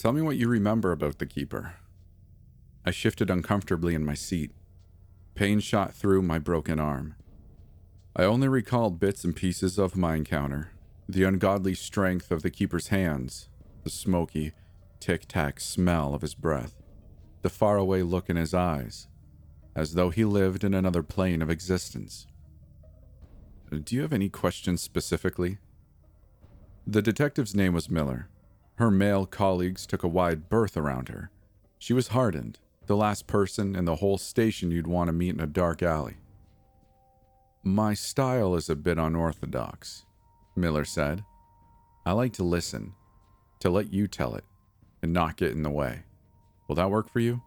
Tell me what you remember about the Keeper. I shifted uncomfortably in my seat. Pain shot through my broken arm. I only recalled bits and pieces of my encounter the ungodly strength of the Keeper's hands, the smoky, tic tac smell of his breath, the faraway look in his eyes, as though he lived in another plane of existence. Do you have any questions specifically? The detective's name was Miller. Her male colleagues took a wide berth around her. She was hardened, the last person in the whole station you'd want to meet in a dark alley. My style is a bit unorthodox, Miller said. I like to listen, to let you tell it, and not get in the way. Will that work for you?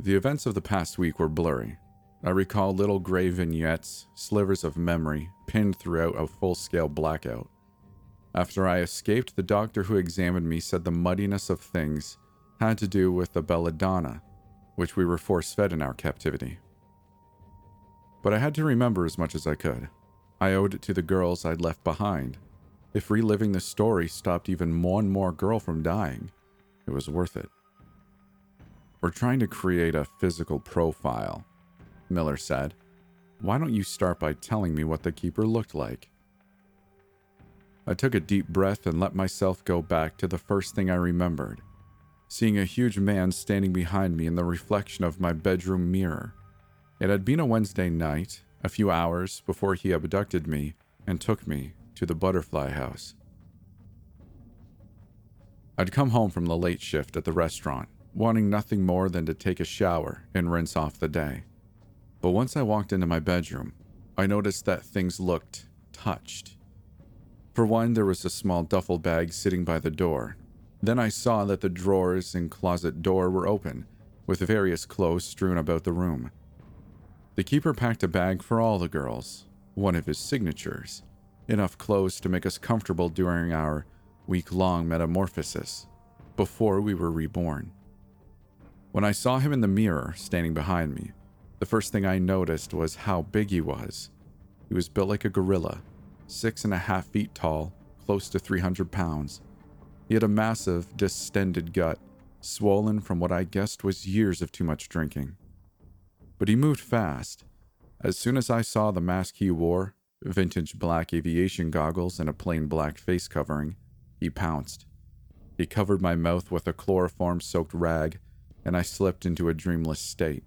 The events of the past week were blurry. I recall little gray vignettes, slivers of memory, pinned throughout a full scale blackout. After I escaped, the doctor who examined me said the muddiness of things had to do with the belladonna, which we were force fed in our captivity. But I had to remember as much as I could. I owed it to the girls I'd left behind. If reliving the story stopped even one more girl from dying, it was worth it. We're trying to create a physical profile, Miller said. Why don't you start by telling me what the keeper looked like? I took a deep breath and let myself go back to the first thing I remembered seeing a huge man standing behind me in the reflection of my bedroom mirror. It had been a Wednesday night, a few hours before he abducted me and took me to the butterfly house. I'd come home from the late shift at the restaurant, wanting nothing more than to take a shower and rinse off the day. But once I walked into my bedroom, I noticed that things looked touched. For one, there was a small duffel bag sitting by the door. Then I saw that the drawers and closet door were open, with various clothes strewn about the room. The keeper packed a bag for all the girls, one of his signatures, enough clothes to make us comfortable during our week long metamorphosis, before we were reborn. When I saw him in the mirror standing behind me, the first thing I noticed was how big he was. He was built like a gorilla, six and a half feet tall, close to 300 pounds. He had a massive, distended gut, swollen from what I guessed was years of too much drinking. But he moved fast. As soon as I saw the mask he wore, vintage black aviation goggles and a plain black face covering, he pounced. He covered my mouth with a chloroform soaked rag, and I slipped into a dreamless state.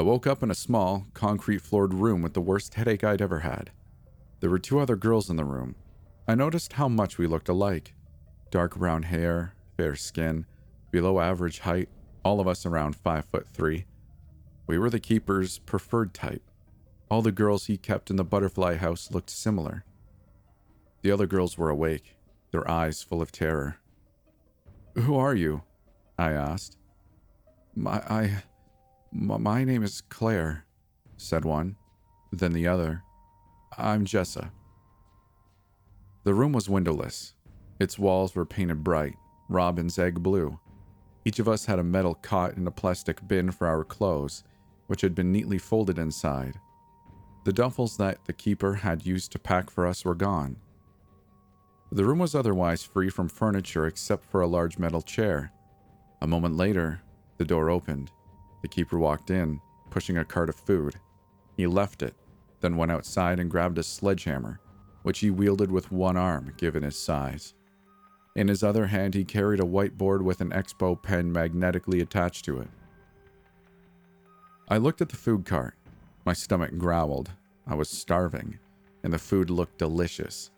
I woke up in a small, concrete floored room with the worst headache I'd ever had. There were two other girls in the room. I noticed how much we looked alike dark brown hair, fair skin, below average height, all of us around 5 foot 3. We were the keeper's preferred type. All the girls he kept in the butterfly house looked similar. The other girls were awake, their eyes full of terror. Who are you? I asked. My, I, my name is Claire, said one. Then the other. I'm Jessa. The room was windowless. Its walls were painted bright, robin's egg blue. Each of us had a metal cot and a plastic bin for our clothes, which had been neatly folded inside. The duffels that the keeper had used to pack for us were gone. The room was otherwise free from furniture except for a large metal chair. A moment later, the door opened. The keeper walked in, pushing a cart of food. He left it, then went outside and grabbed a sledgehammer, which he wielded with one arm, given his size. In his other hand, he carried a whiteboard with an expo pen magnetically attached to it. I looked at the food cart. My stomach growled. I was starving, and the food looked delicious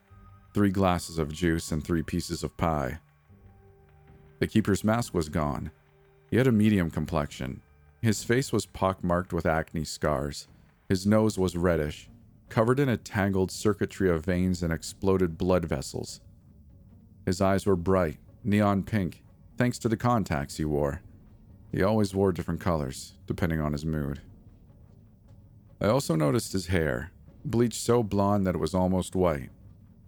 three glasses of juice and three pieces of pie. The keeper's mask was gone. He had a medium complexion, his face was pockmarked with acne scars. His nose was reddish, covered in a tangled circuitry of veins and exploded blood vessels. His eyes were bright, neon pink, thanks to the contacts he wore. He always wore different colors, depending on his mood. I also noticed his hair, bleached so blonde that it was almost white.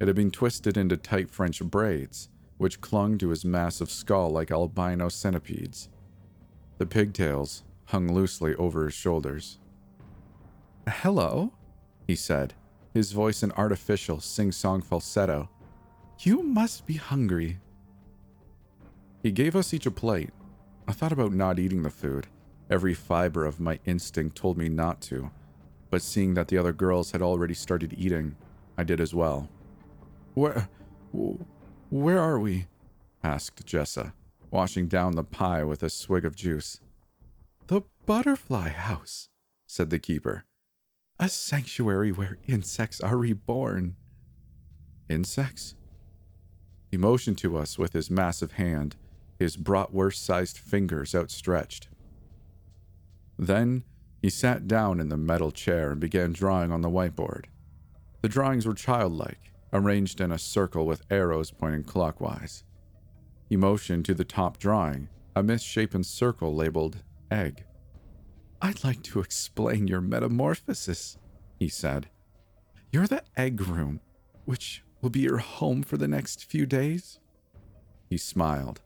It had been twisted into tight French braids, which clung to his massive skull like albino centipedes. The pigtails hung loosely over his shoulders. Hello, he said, his voice an artificial sing song falsetto. You must be hungry. He gave us each a plate. I thought about not eating the food. Every fiber of my instinct told me not to, but seeing that the other girls had already started eating, I did as well. Where. where are we? asked Jessa, washing down the pie with a swig of juice. Butterfly house, said the keeper. A sanctuary where insects are reborn. Insects? He motioned to us with his massive hand, his bratwurst sized fingers outstretched. Then he sat down in the metal chair and began drawing on the whiteboard. The drawings were childlike, arranged in a circle with arrows pointing clockwise. He motioned to the top drawing, a misshapen circle labeled egg. I'd like to explain your metamorphosis, he said. You're the egg room, which will be your home for the next few days. He smiled.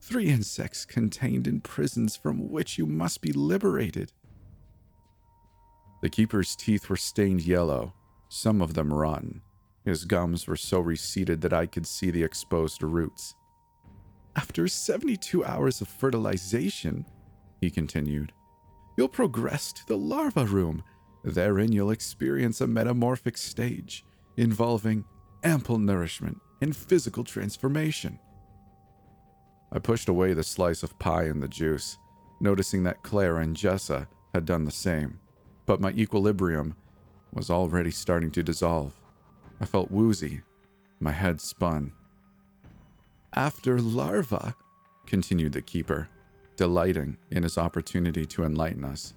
Three insects contained in prisons from which you must be liberated. The keeper's teeth were stained yellow, some of them rotten. His gums were so receded that I could see the exposed roots. After 72 hours of fertilization, he continued, you'll progress to the larva room. Therein, you'll experience a metamorphic stage involving ample nourishment and physical transformation. I pushed away the slice of pie and the juice, noticing that Claire and Jessa had done the same, but my equilibrium was already starting to dissolve. I felt woozy. My head spun. After larva, continued the keeper, delighting in his opportunity to enlighten us.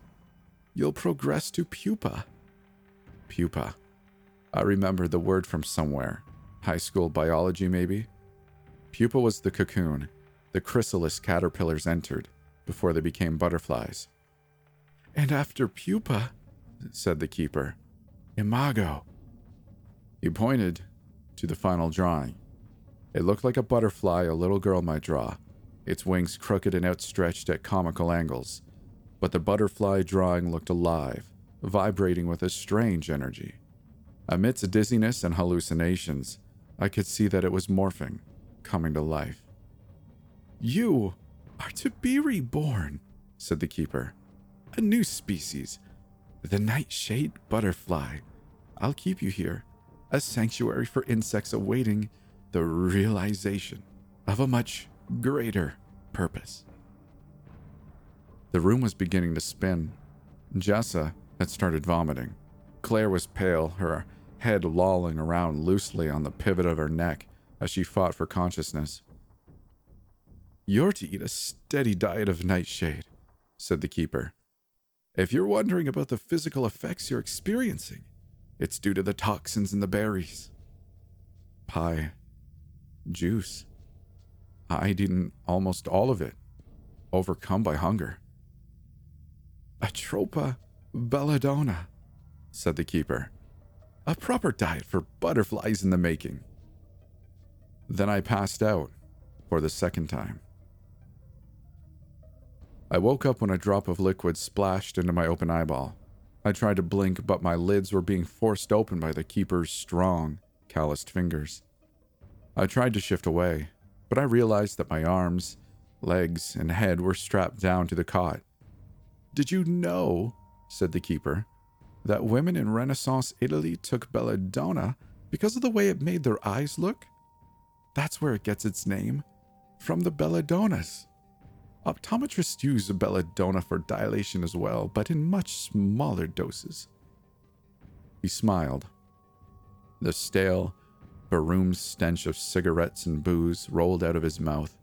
You'll progress to pupa. Pupa. I remembered the word from somewhere. High school biology, maybe? Pupa was the cocoon the chrysalis caterpillars entered before they became butterflies. And after pupa, said the keeper, imago. He pointed to the final drawing. It looked like a butterfly a little girl might draw, its wings crooked and outstretched at comical angles. But the butterfly drawing looked alive, vibrating with a strange energy. Amidst dizziness and hallucinations, I could see that it was morphing, coming to life. You are to be reborn, said the keeper. A new species, the nightshade butterfly. I'll keep you here, a sanctuary for insects awaiting the realization of a much greater purpose. The room was beginning to spin. Jessa had started vomiting. Claire was pale, her head lolling around loosely on the pivot of her neck as she fought for consciousness. You're to eat a steady diet of nightshade, said the keeper. If you're wondering about the physical effects you're experiencing, it's due to the toxins in the berries. Pie. Juice. I'd eaten almost all of it, overcome by hunger. Atropa belladonna, said the keeper. A proper diet for butterflies in the making. Then I passed out for the second time. I woke up when a drop of liquid splashed into my open eyeball. I tried to blink, but my lids were being forced open by the keeper's strong, calloused fingers. I tried to shift away, but I realized that my arms, legs, and head were strapped down to the cot. Did you know, said the keeper, that women in Renaissance Italy took belladonna because of the way it made their eyes look? That's where it gets its name, from the belladonnas. Optometrists use belladonna for dilation as well, but in much smaller doses. He smiled. The stale, Baroom stench of cigarettes and booze rolled out of his mouth,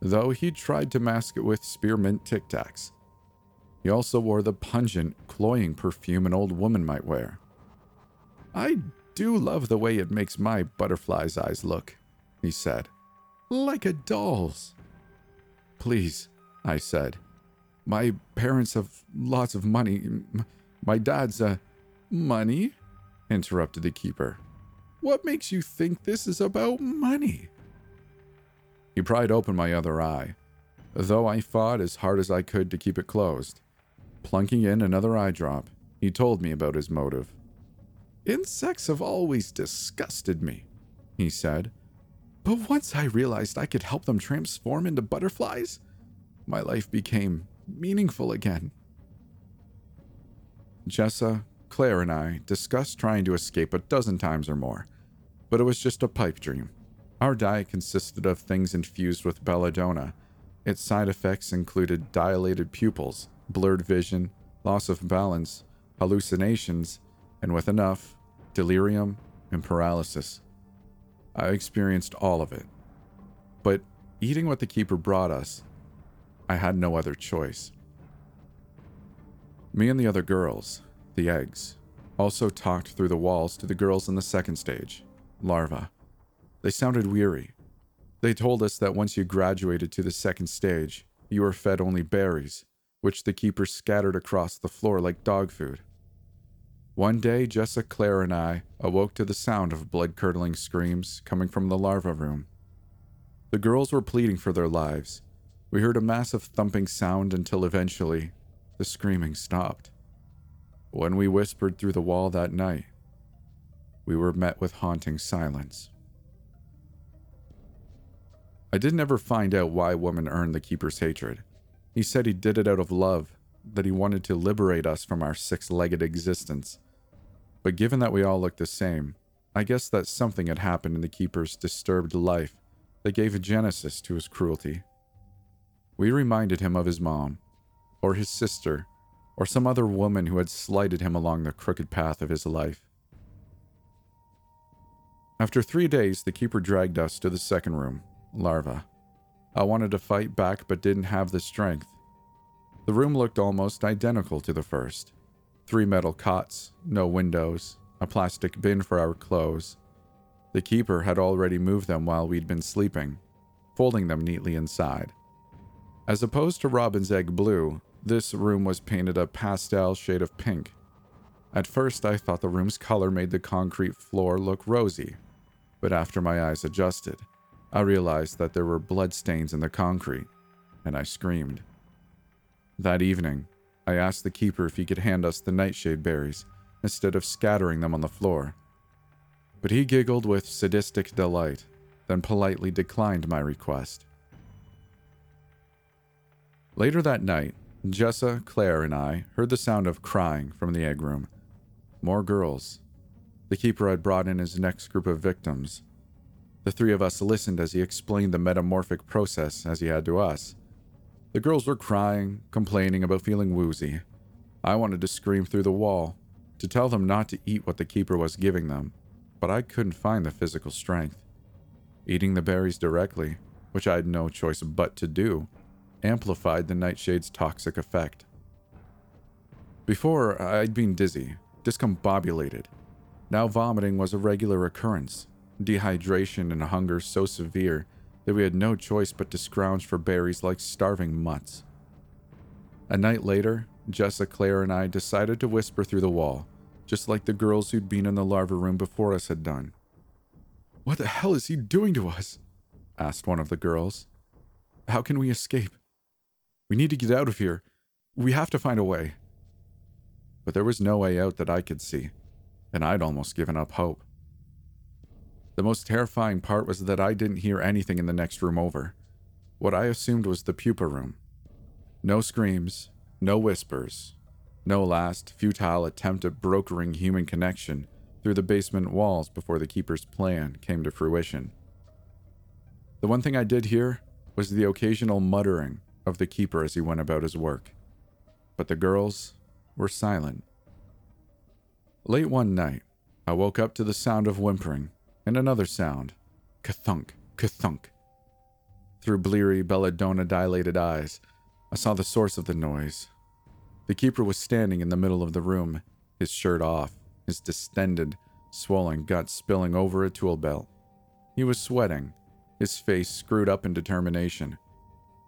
though he tried to mask it with spearmint tic tacs. He also wore the pungent, cloying perfume an old woman might wear. I do love the way it makes my butterfly's eyes look, he said. Like a doll's. Please, I said. My parents have lots of money. My dad's, uh, money? interrupted the keeper. What makes you think this is about money? He pried open my other eye, though I fought as hard as I could to keep it closed. Plunking in another eye drop, he told me about his motive. Insects have always disgusted me, he said. But once I realized I could help them transform into butterflies, my life became meaningful again. Jessa, Claire, and I discussed trying to escape a dozen times or more, but it was just a pipe dream. Our diet consisted of things infused with belladonna. Its side effects included dilated pupils, blurred vision, loss of balance, hallucinations, and with enough, delirium and paralysis. I experienced all of it. But eating what the keeper brought us, I had no other choice. Me and the other girls, the eggs, also talked through the walls to the girls in the second stage, larvae. They sounded weary. They told us that once you graduated to the second stage, you were fed only berries, which the keeper scattered across the floor like dog food. One day, Jessa, Claire, and I awoke to the sound of blood curdling screams coming from the larva room. The girls were pleading for their lives. We heard a massive thumping sound until eventually the screaming stopped. When we whispered through the wall that night, we were met with haunting silence. I didn't ever find out why Woman earned the Keeper's hatred. He said he did it out of love, that he wanted to liberate us from our six legged existence. But given that we all looked the same, I guess that something had happened in the Keeper's disturbed life that gave a genesis to his cruelty. We reminded him of his mom, or his sister, or some other woman who had slighted him along the crooked path of his life. After three days, the Keeper dragged us to the second room, larva. I wanted to fight back but didn't have the strength. The room looked almost identical to the first three metal cots, no windows, a plastic bin for our clothes. The keeper had already moved them while we'd been sleeping, folding them neatly inside. As opposed to Robin's egg blue, this room was painted a pastel shade of pink. At first, I thought the room's color made the concrete floor look rosy, but after my eyes adjusted, I realized that there were bloodstains in the concrete, and I screamed. That evening, I asked the keeper if he could hand us the nightshade berries instead of scattering them on the floor. But he giggled with sadistic delight, then politely declined my request. Later that night, Jessa, Claire, and I heard the sound of crying from the egg room. More girls. The keeper had brought in his next group of victims, the three of us listened as he explained the metamorphic process as he had to us. The girls were crying, complaining about feeling woozy. I wanted to scream through the wall, to tell them not to eat what the keeper was giving them, but I couldn't find the physical strength. Eating the berries directly, which I had no choice but to do, amplified the nightshade's toxic effect. Before, I'd been dizzy, discombobulated. Now vomiting was a regular occurrence, dehydration and hunger so severe that we had no choice but to scrounge for berries like starving mutts. A night later, Jessa, Claire, and I decided to whisper through the wall, just like the girls who'd been in the larva room before us had done. What the hell is he doing to us? asked one of the girls. How can we escape? We need to get out of here. We have to find a way. But there was no way out that I could see, and I'd almost given up hope. The most terrifying part was that I didn't hear anything in the next room over. What I assumed was the pupa room. No screams, no whispers, no last futile attempt at brokering human connection through the basement walls before the keeper's plan came to fruition. The one thing I did hear was the occasional muttering of the keeper as he went about his work. But the girls were silent. Late one night, I woke up to the sound of whimpering and another sound kathunk, kathunk. Through bleary, belladonna dilated eyes, I saw the source of the noise. The keeper was standing in the middle of the room, his shirt off, his distended, swollen guts spilling over a tool belt. He was sweating, his face screwed up in determination,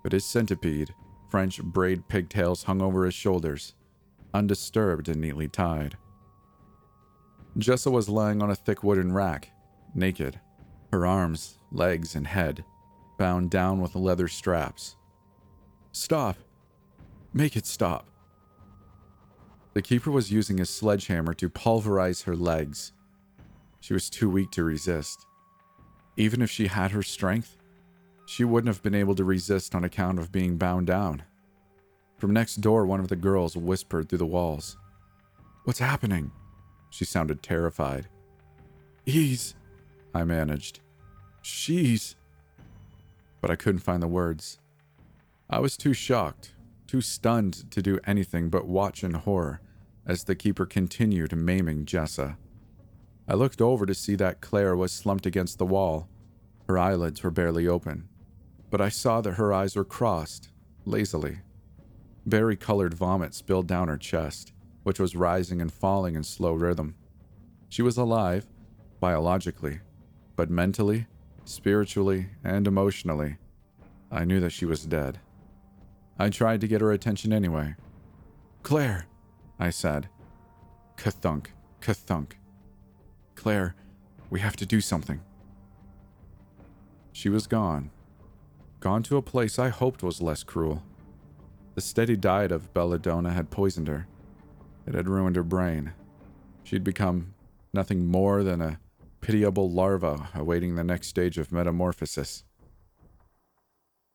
but his centipede, French braid pigtails hung over his shoulders, undisturbed and neatly tied. Jessa was lying on a thick wooden rack, naked, her arms, legs, and head bound down with leather straps. Stop! Make it stop! The keeper was using his sledgehammer to pulverize her legs. She was too weak to resist. Even if she had her strength, she wouldn't have been able to resist on account of being bound down. From next door, one of the girls whispered through the walls. What's happening? She sounded terrified. He's. I managed. She's. But I couldn't find the words. I was too shocked, too stunned to do anything but watch in horror as the keeper continued maiming Jessa. I looked over to see that Claire was slumped against the wall. Her eyelids were barely open, but I saw that her eyes were crossed, lazily. Berry colored vomit spilled down her chest, which was rising and falling in slow rhythm. She was alive, biologically, but mentally, spiritually, and emotionally, I knew that she was dead. I tried to get her attention anyway. Claire, I said. Kathunk, kathunk. Claire, we have to do something. She was gone. Gone to a place I hoped was less cruel. The steady diet of belladonna had poisoned her. It had ruined her brain. She'd become nothing more than a pitiable larva awaiting the next stage of metamorphosis.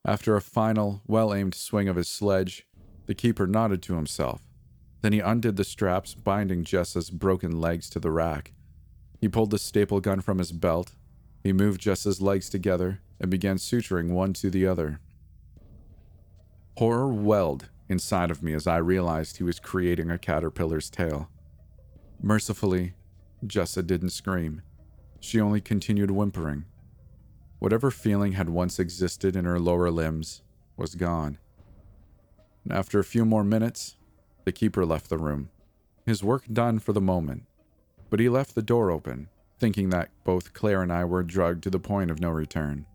After a final, well aimed swing of his sledge, the keeper nodded to himself. Then he undid the straps binding Jessa's broken legs to the rack. He pulled the staple gun from his belt. He moved Jessa's legs together and began suturing one to the other. Horror welled inside of me as I realized he was creating a caterpillar's tail. Mercifully, Jessa didn't scream. She only continued whimpering. Whatever feeling had once existed in her lower limbs was gone. After a few more minutes, the keeper left the room, his work done for the moment, but he left the door open, thinking that both Claire and I were drugged to the point of no return.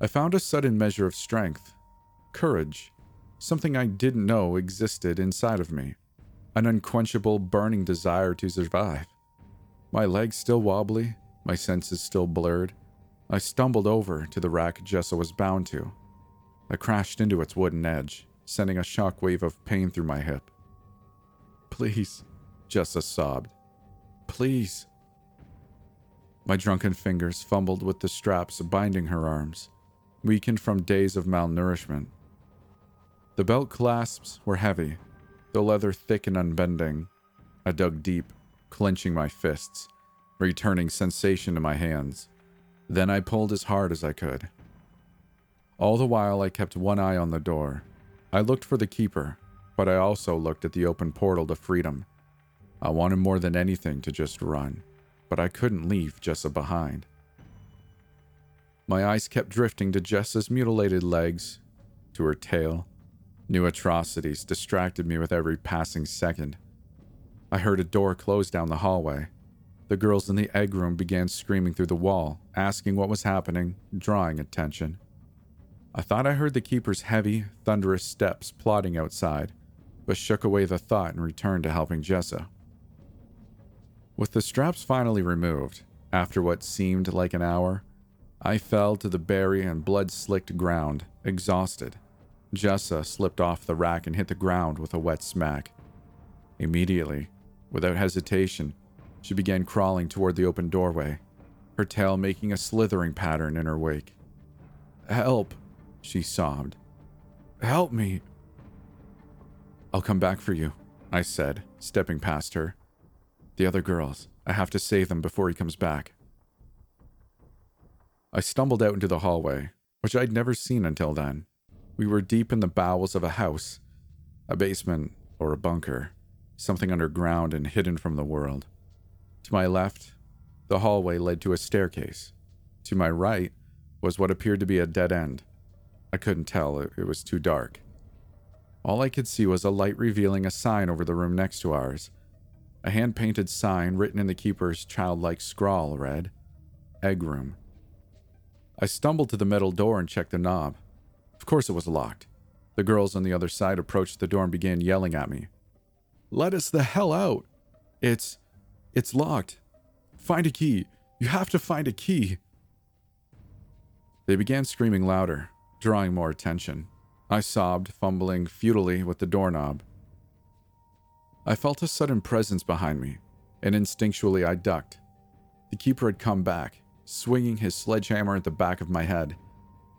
I found a sudden measure of strength, courage, something I didn't know existed inside of me, an unquenchable, burning desire to survive. My legs still wobbly, my senses still blurred, I stumbled over to the rack Jessa was bound to. I crashed into its wooden edge, sending a shockwave of pain through my hip. Please, Jessa sobbed. Please. My drunken fingers fumbled with the straps binding her arms, weakened from days of malnourishment. The belt clasps were heavy, the leather thick and unbending. I dug deep, clenching my fists, returning sensation to my hands. Then I pulled as hard as I could. All the while, I kept one eye on the door. I looked for the keeper, but I also looked at the open portal to freedom. I wanted more than anything to just run, but I couldn't leave Jessa behind. My eyes kept drifting to Jessa's mutilated legs, to her tail. New atrocities distracted me with every passing second. I heard a door close down the hallway. The girls in the egg room began screaming through the wall, asking what was happening, drawing attention. I thought I heard the keeper's heavy, thunderous steps plodding outside, but shook away the thought and returned to helping Jessa. With the straps finally removed, after what seemed like an hour, I fell to the berry and blood slicked ground, exhausted. Jessa slipped off the rack and hit the ground with a wet smack. Immediately, without hesitation, she began crawling toward the open doorway, her tail making a slithering pattern in her wake. Help, she sobbed. Help me. I'll come back for you, I said, stepping past her. The other girls, I have to save them before he comes back. I stumbled out into the hallway, which I'd never seen until then. We were deep in the bowels of a house, a basement or a bunker, something underground and hidden from the world. To my left, the hallway led to a staircase. To my right was what appeared to be a dead end. I couldn't tell, it was too dark. All I could see was a light revealing a sign over the room next to ours. A hand painted sign written in the keeper's childlike scrawl read, Egg Room. I stumbled to the metal door and checked the knob. Of course it was locked. The girls on the other side approached the door and began yelling at me. Let us the hell out! It's. it's locked. Find a key. You have to find a key. They began screaming louder, drawing more attention. I sobbed, fumbling futilely with the doorknob. I felt a sudden presence behind me, and instinctually I ducked. The keeper had come back, swinging his sledgehammer at the back of my head.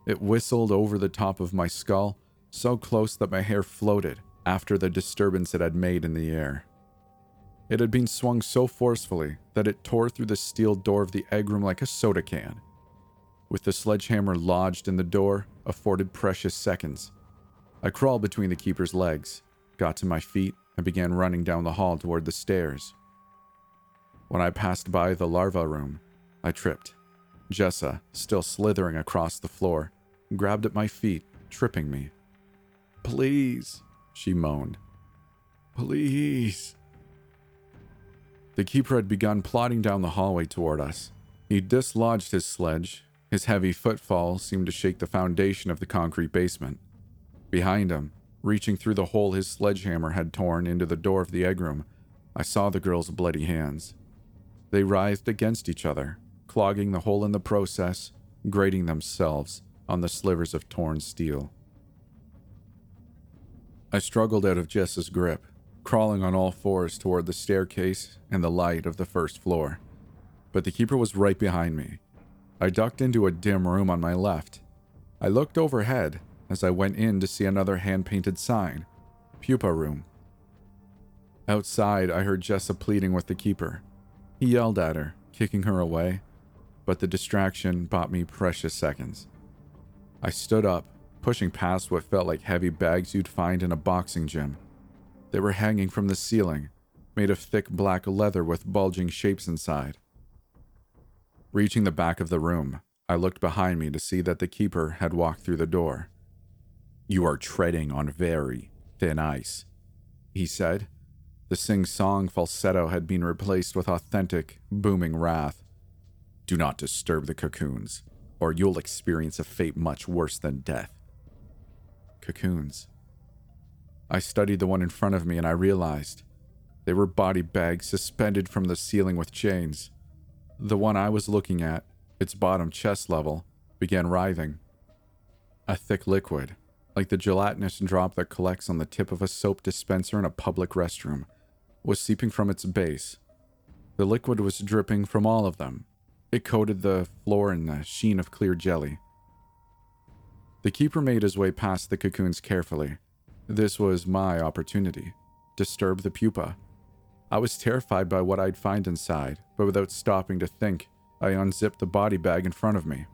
It whistled over the top of my skull, so close that my hair floated after the disturbance it had made in the air. It had been swung so forcefully that it tore through the steel door of the egg room like a soda can. With the sledgehammer lodged in the door, afforded precious seconds. I crawled between the keeper's legs, got to my feet, and began running down the hall toward the stairs. When I passed by the larva room, I tripped. Jessa, still slithering across the floor, grabbed at my feet, tripping me. Please, she moaned. Please. The keeper had begun plodding down the hallway toward us. He dislodged his sledge. His heavy footfall seemed to shake the foundation of the concrete basement. Behind him, reaching through the hole his sledgehammer had torn into the door of the egg room, I saw the girl's bloody hands. They writhed against each other, clogging the hole in the process, grating themselves on the slivers of torn steel. I struggled out of Jess's grip, crawling on all fours toward the staircase and the light of the first floor. But the keeper was right behind me. I ducked into a dim room on my left. I looked overhead as I went in to see another hand painted sign Pupa Room. Outside, I heard Jessa pleading with the keeper. He yelled at her, kicking her away, but the distraction bought me precious seconds. I stood up pushing past what felt like heavy bags you'd find in a boxing gym. They were hanging from the ceiling, made of thick black leather with bulging shapes inside. Reaching the back of the room, I looked behind me to see that the keeper had walked through the door. You are treading on very thin ice, he said. The sing song falsetto had been replaced with authentic, booming wrath. Do not disturb the cocoons, or you'll experience a fate much worse than death cocoons. I studied the one in front of me and I realized they were body bags suspended from the ceiling with chains. The one I was looking at, its bottom chest level, began writhing. A thick liquid, like the gelatinous drop that collects on the tip of a soap dispenser in a public restroom, was seeping from its base. The liquid was dripping from all of them. It coated the floor in a sheen of clear jelly. The keeper made his way past the cocoons carefully. This was my opportunity. Disturb the pupa. I was terrified by what I'd find inside, but without stopping to think, I unzipped the body bag in front of me.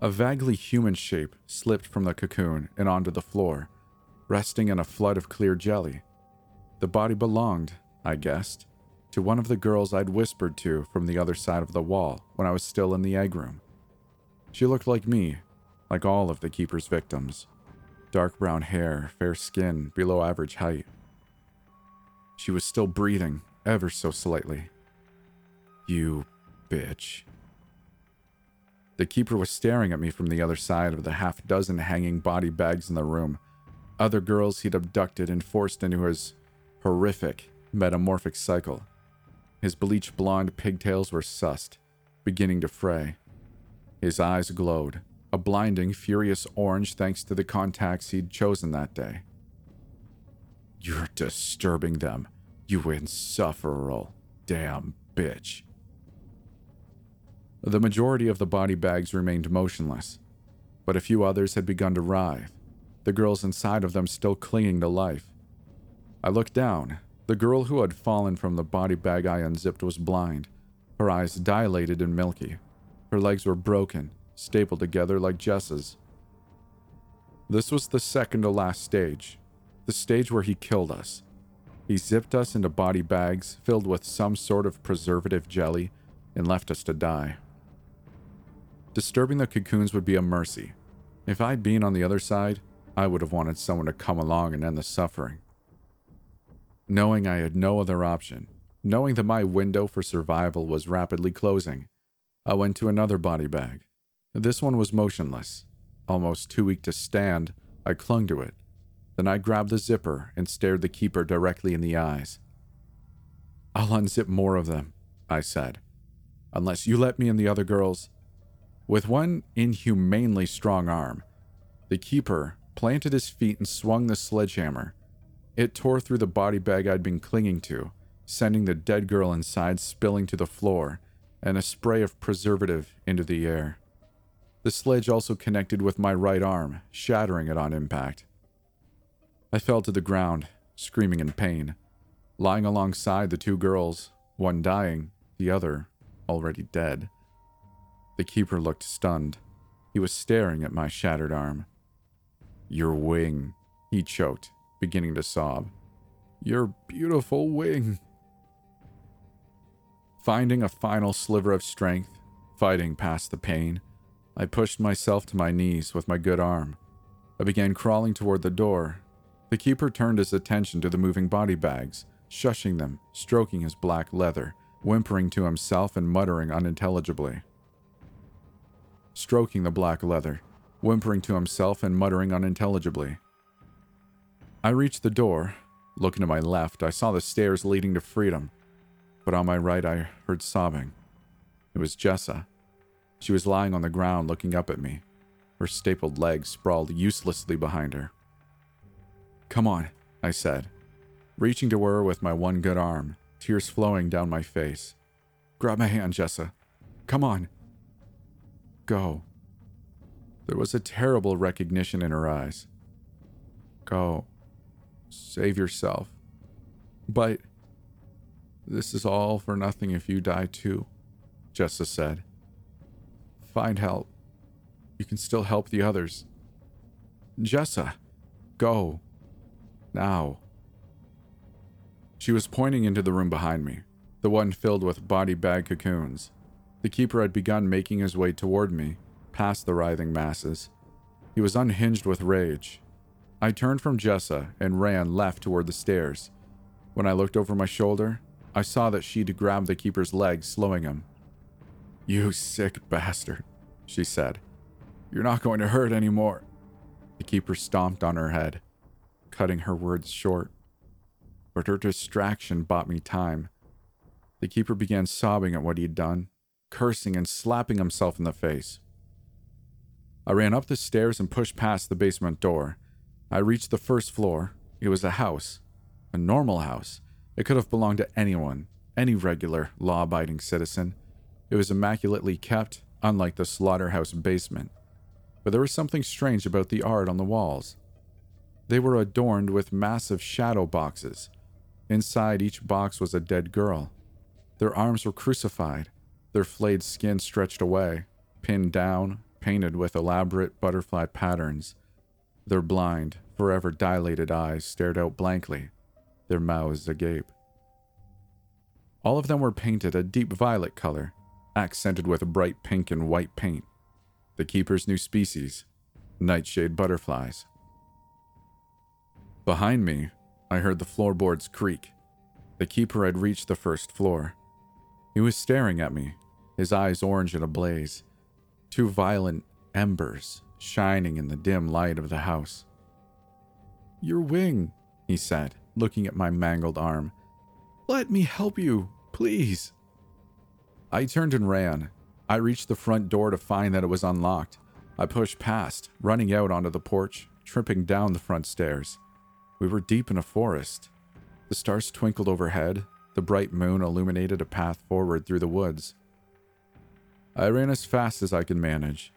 A vaguely human shape slipped from the cocoon and onto the floor, resting in a flood of clear jelly. The body belonged, I guessed, to one of the girls I'd whispered to from the other side of the wall when I was still in the egg room. She looked like me, like all of the keeper's victims. Dark brown hair, fair skin, below average height. She was still breathing, ever so slightly. You bitch. The keeper was staring at me from the other side of the half dozen hanging body bags in the room. Other girls he'd abducted and forced into his horrific, metamorphic cycle. His bleach blonde pigtails were sussed, beginning to fray. His eyes glowed, a blinding, furious orange thanks to the contacts he'd chosen that day. You're disturbing them, you insufferable damn bitch. The majority of the body bags remained motionless, but a few others had begun to writhe, the girls inside of them still clinging to life. I looked down. The girl who had fallen from the body bag I unzipped was blind, her eyes dilated and milky. Her legs were broken, stapled together like Jess's. This was the second to last stage, the stage where he killed us. He zipped us into body bags filled with some sort of preservative jelly and left us to die. Disturbing the cocoons would be a mercy. If I'd been on the other side, I would have wanted someone to come along and end the suffering. Knowing I had no other option, knowing that my window for survival was rapidly closing, I went to another body bag. This one was motionless. Almost too weak to stand, I clung to it. Then I grabbed the zipper and stared the keeper directly in the eyes. I'll unzip more of them, I said, unless you let me and the other girls. With one inhumanely strong arm, the keeper planted his feet and swung the sledgehammer. It tore through the body bag I'd been clinging to, sending the dead girl inside spilling to the floor and a spray of preservative into the air. The sledge also connected with my right arm, shattering it on impact. I fell to the ground, screaming in pain, lying alongside the two girls, one dying, the other already dead. The keeper looked stunned. He was staring at my shattered arm. Your wing, he choked, beginning to sob. Your beautiful wing. Finding a final sliver of strength, fighting past the pain, I pushed myself to my knees with my good arm. I began crawling toward the door. The keeper turned his attention to the moving body bags, shushing them, stroking his black leather, whimpering to himself and muttering unintelligibly. Stroking the black leather, whimpering to himself and muttering unintelligibly. I reached the door. Looking to my left, I saw the stairs leading to freedom, but on my right, I heard sobbing. It was Jessa. She was lying on the ground looking up at me, her stapled legs sprawled uselessly behind her. Come on, I said, reaching to her with my one good arm, tears flowing down my face. Grab my hand, Jessa. Come on. Go. There was a terrible recognition in her eyes. Go. Save yourself. But this is all for nothing if you die too, Jessa said. Find help. You can still help the others. Jessa, go. Now. She was pointing into the room behind me, the one filled with body bag cocoons. The keeper had begun making his way toward me, past the writhing masses. He was unhinged with rage. I turned from Jessa and ran left toward the stairs. When I looked over my shoulder, I saw that she'd grabbed the keeper's leg, slowing him. You sick bastard, she said. You're not going to hurt anymore. The keeper stomped on her head, cutting her words short. But her distraction bought me time. The keeper began sobbing at what he'd done, cursing and slapping himself in the face. I ran up the stairs and pushed past the basement door. I reached the first floor. It was a house, a normal house. It could have belonged to anyone, any regular, law abiding citizen. It was immaculately kept, unlike the slaughterhouse basement. But there was something strange about the art on the walls. They were adorned with massive shadow boxes. Inside each box was a dead girl. Their arms were crucified, their flayed skin stretched away, pinned down, painted with elaborate butterfly patterns. Their blind, forever dilated eyes stared out blankly, their mouths agape. All of them were painted a deep violet color, accented with bright pink and white paint. The keeper's new species, nightshade butterflies. Behind me, I heard the floorboards creak. The keeper had reached the first floor. He was staring at me, his eyes orange and ablaze, two violent embers shining in the dim light of the house. Your wing, he said, looking at my mangled arm. Let me help you, please. I turned and ran. I reached the front door to find that it was unlocked. I pushed past, running out onto the porch, tripping down the front stairs. We were deep in a forest. The stars twinkled overhead. The bright moon illuminated a path forward through the woods. I ran as fast as I could manage.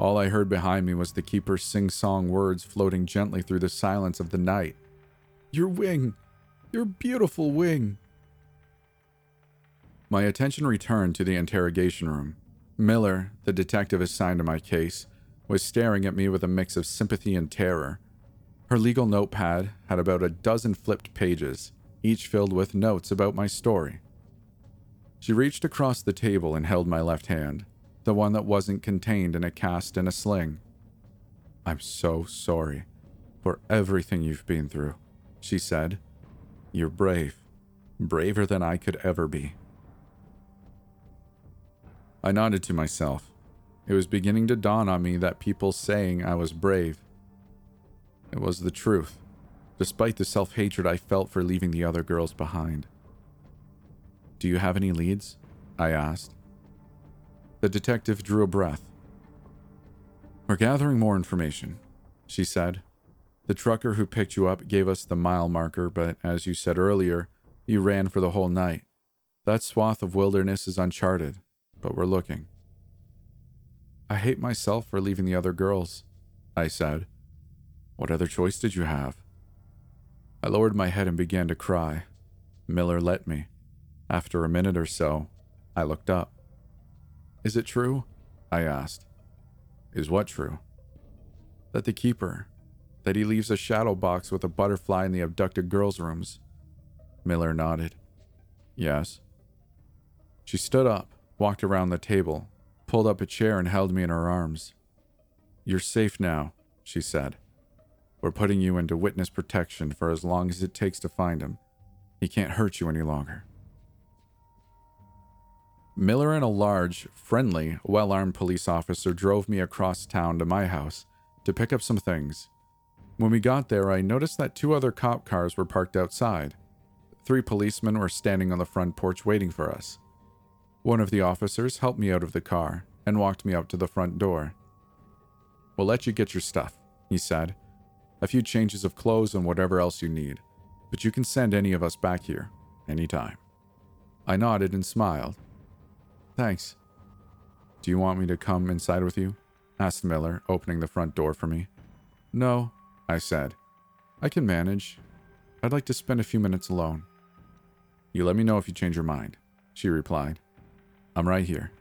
All I heard behind me was the keeper's sing song words floating gently through the silence of the night. Your wing! Your beautiful wing! My attention returned to the interrogation room. Miller, the detective assigned to my case, was staring at me with a mix of sympathy and terror. Her legal notepad had about a dozen flipped pages, each filled with notes about my story. She reached across the table and held my left hand, the one that wasn't contained in a cast and a sling. I'm so sorry for everything you've been through, she said. You're brave. Braver than I could ever be. I nodded to myself. It was beginning to dawn on me that people saying I was brave. It was the truth, despite the self hatred I felt for leaving the other girls behind. Do you have any leads? I asked. The detective drew a breath. We're gathering more information, she said. The trucker who picked you up gave us the mile marker, but as you said earlier, you ran for the whole night. That swath of wilderness is uncharted, but we're looking. I hate myself for leaving the other girls, I said. What other choice did you have? I lowered my head and began to cry. Miller let me. After a minute or so, I looked up. Is it true? I asked. Is what true? That the keeper, that he leaves a shadow box with a butterfly in the abducted girls' rooms. Miller nodded. Yes. She stood up, walked around the table, pulled up a chair, and held me in her arms. You're safe now, she said. We're putting you into witness protection for as long as it takes to find him. He can't hurt you any longer. Miller and a large, friendly, well armed police officer drove me across town to my house to pick up some things. When we got there, I noticed that two other cop cars were parked outside. Three policemen were standing on the front porch waiting for us. One of the officers helped me out of the car and walked me up to the front door. We'll let you get your stuff, he said. A few changes of clothes and whatever else you need, but you can send any of us back here, anytime. I nodded and smiled. Thanks. Do you want me to come inside with you? asked Miller, opening the front door for me. No, I said. I can manage. I'd like to spend a few minutes alone. You let me know if you change your mind, she replied. I'm right here.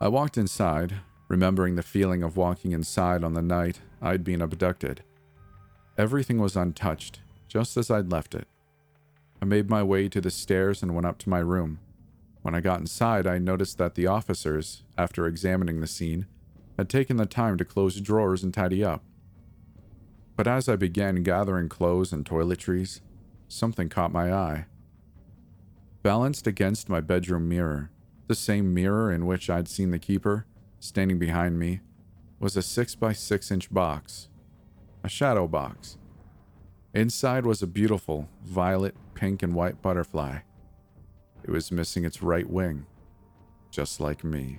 I walked inside, remembering the feeling of walking inside on the night I'd been abducted. Everything was untouched, just as I'd left it. I made my way to the stairs and went up to my room. When I got inside, I noticed that the officers, after examining the scene, had taken the time to close drawers and tidy up. But as I began gathering clothes and toiletries, something caught my eye. Balanced against my bedroom mirror, the same mirror in which I'd seen the keeper, standing behind me, was a 6 by 6 inch box, a shadow box. Inside was a beautiful violet, pink, and white butterfly. It was missing its right wing, just like me.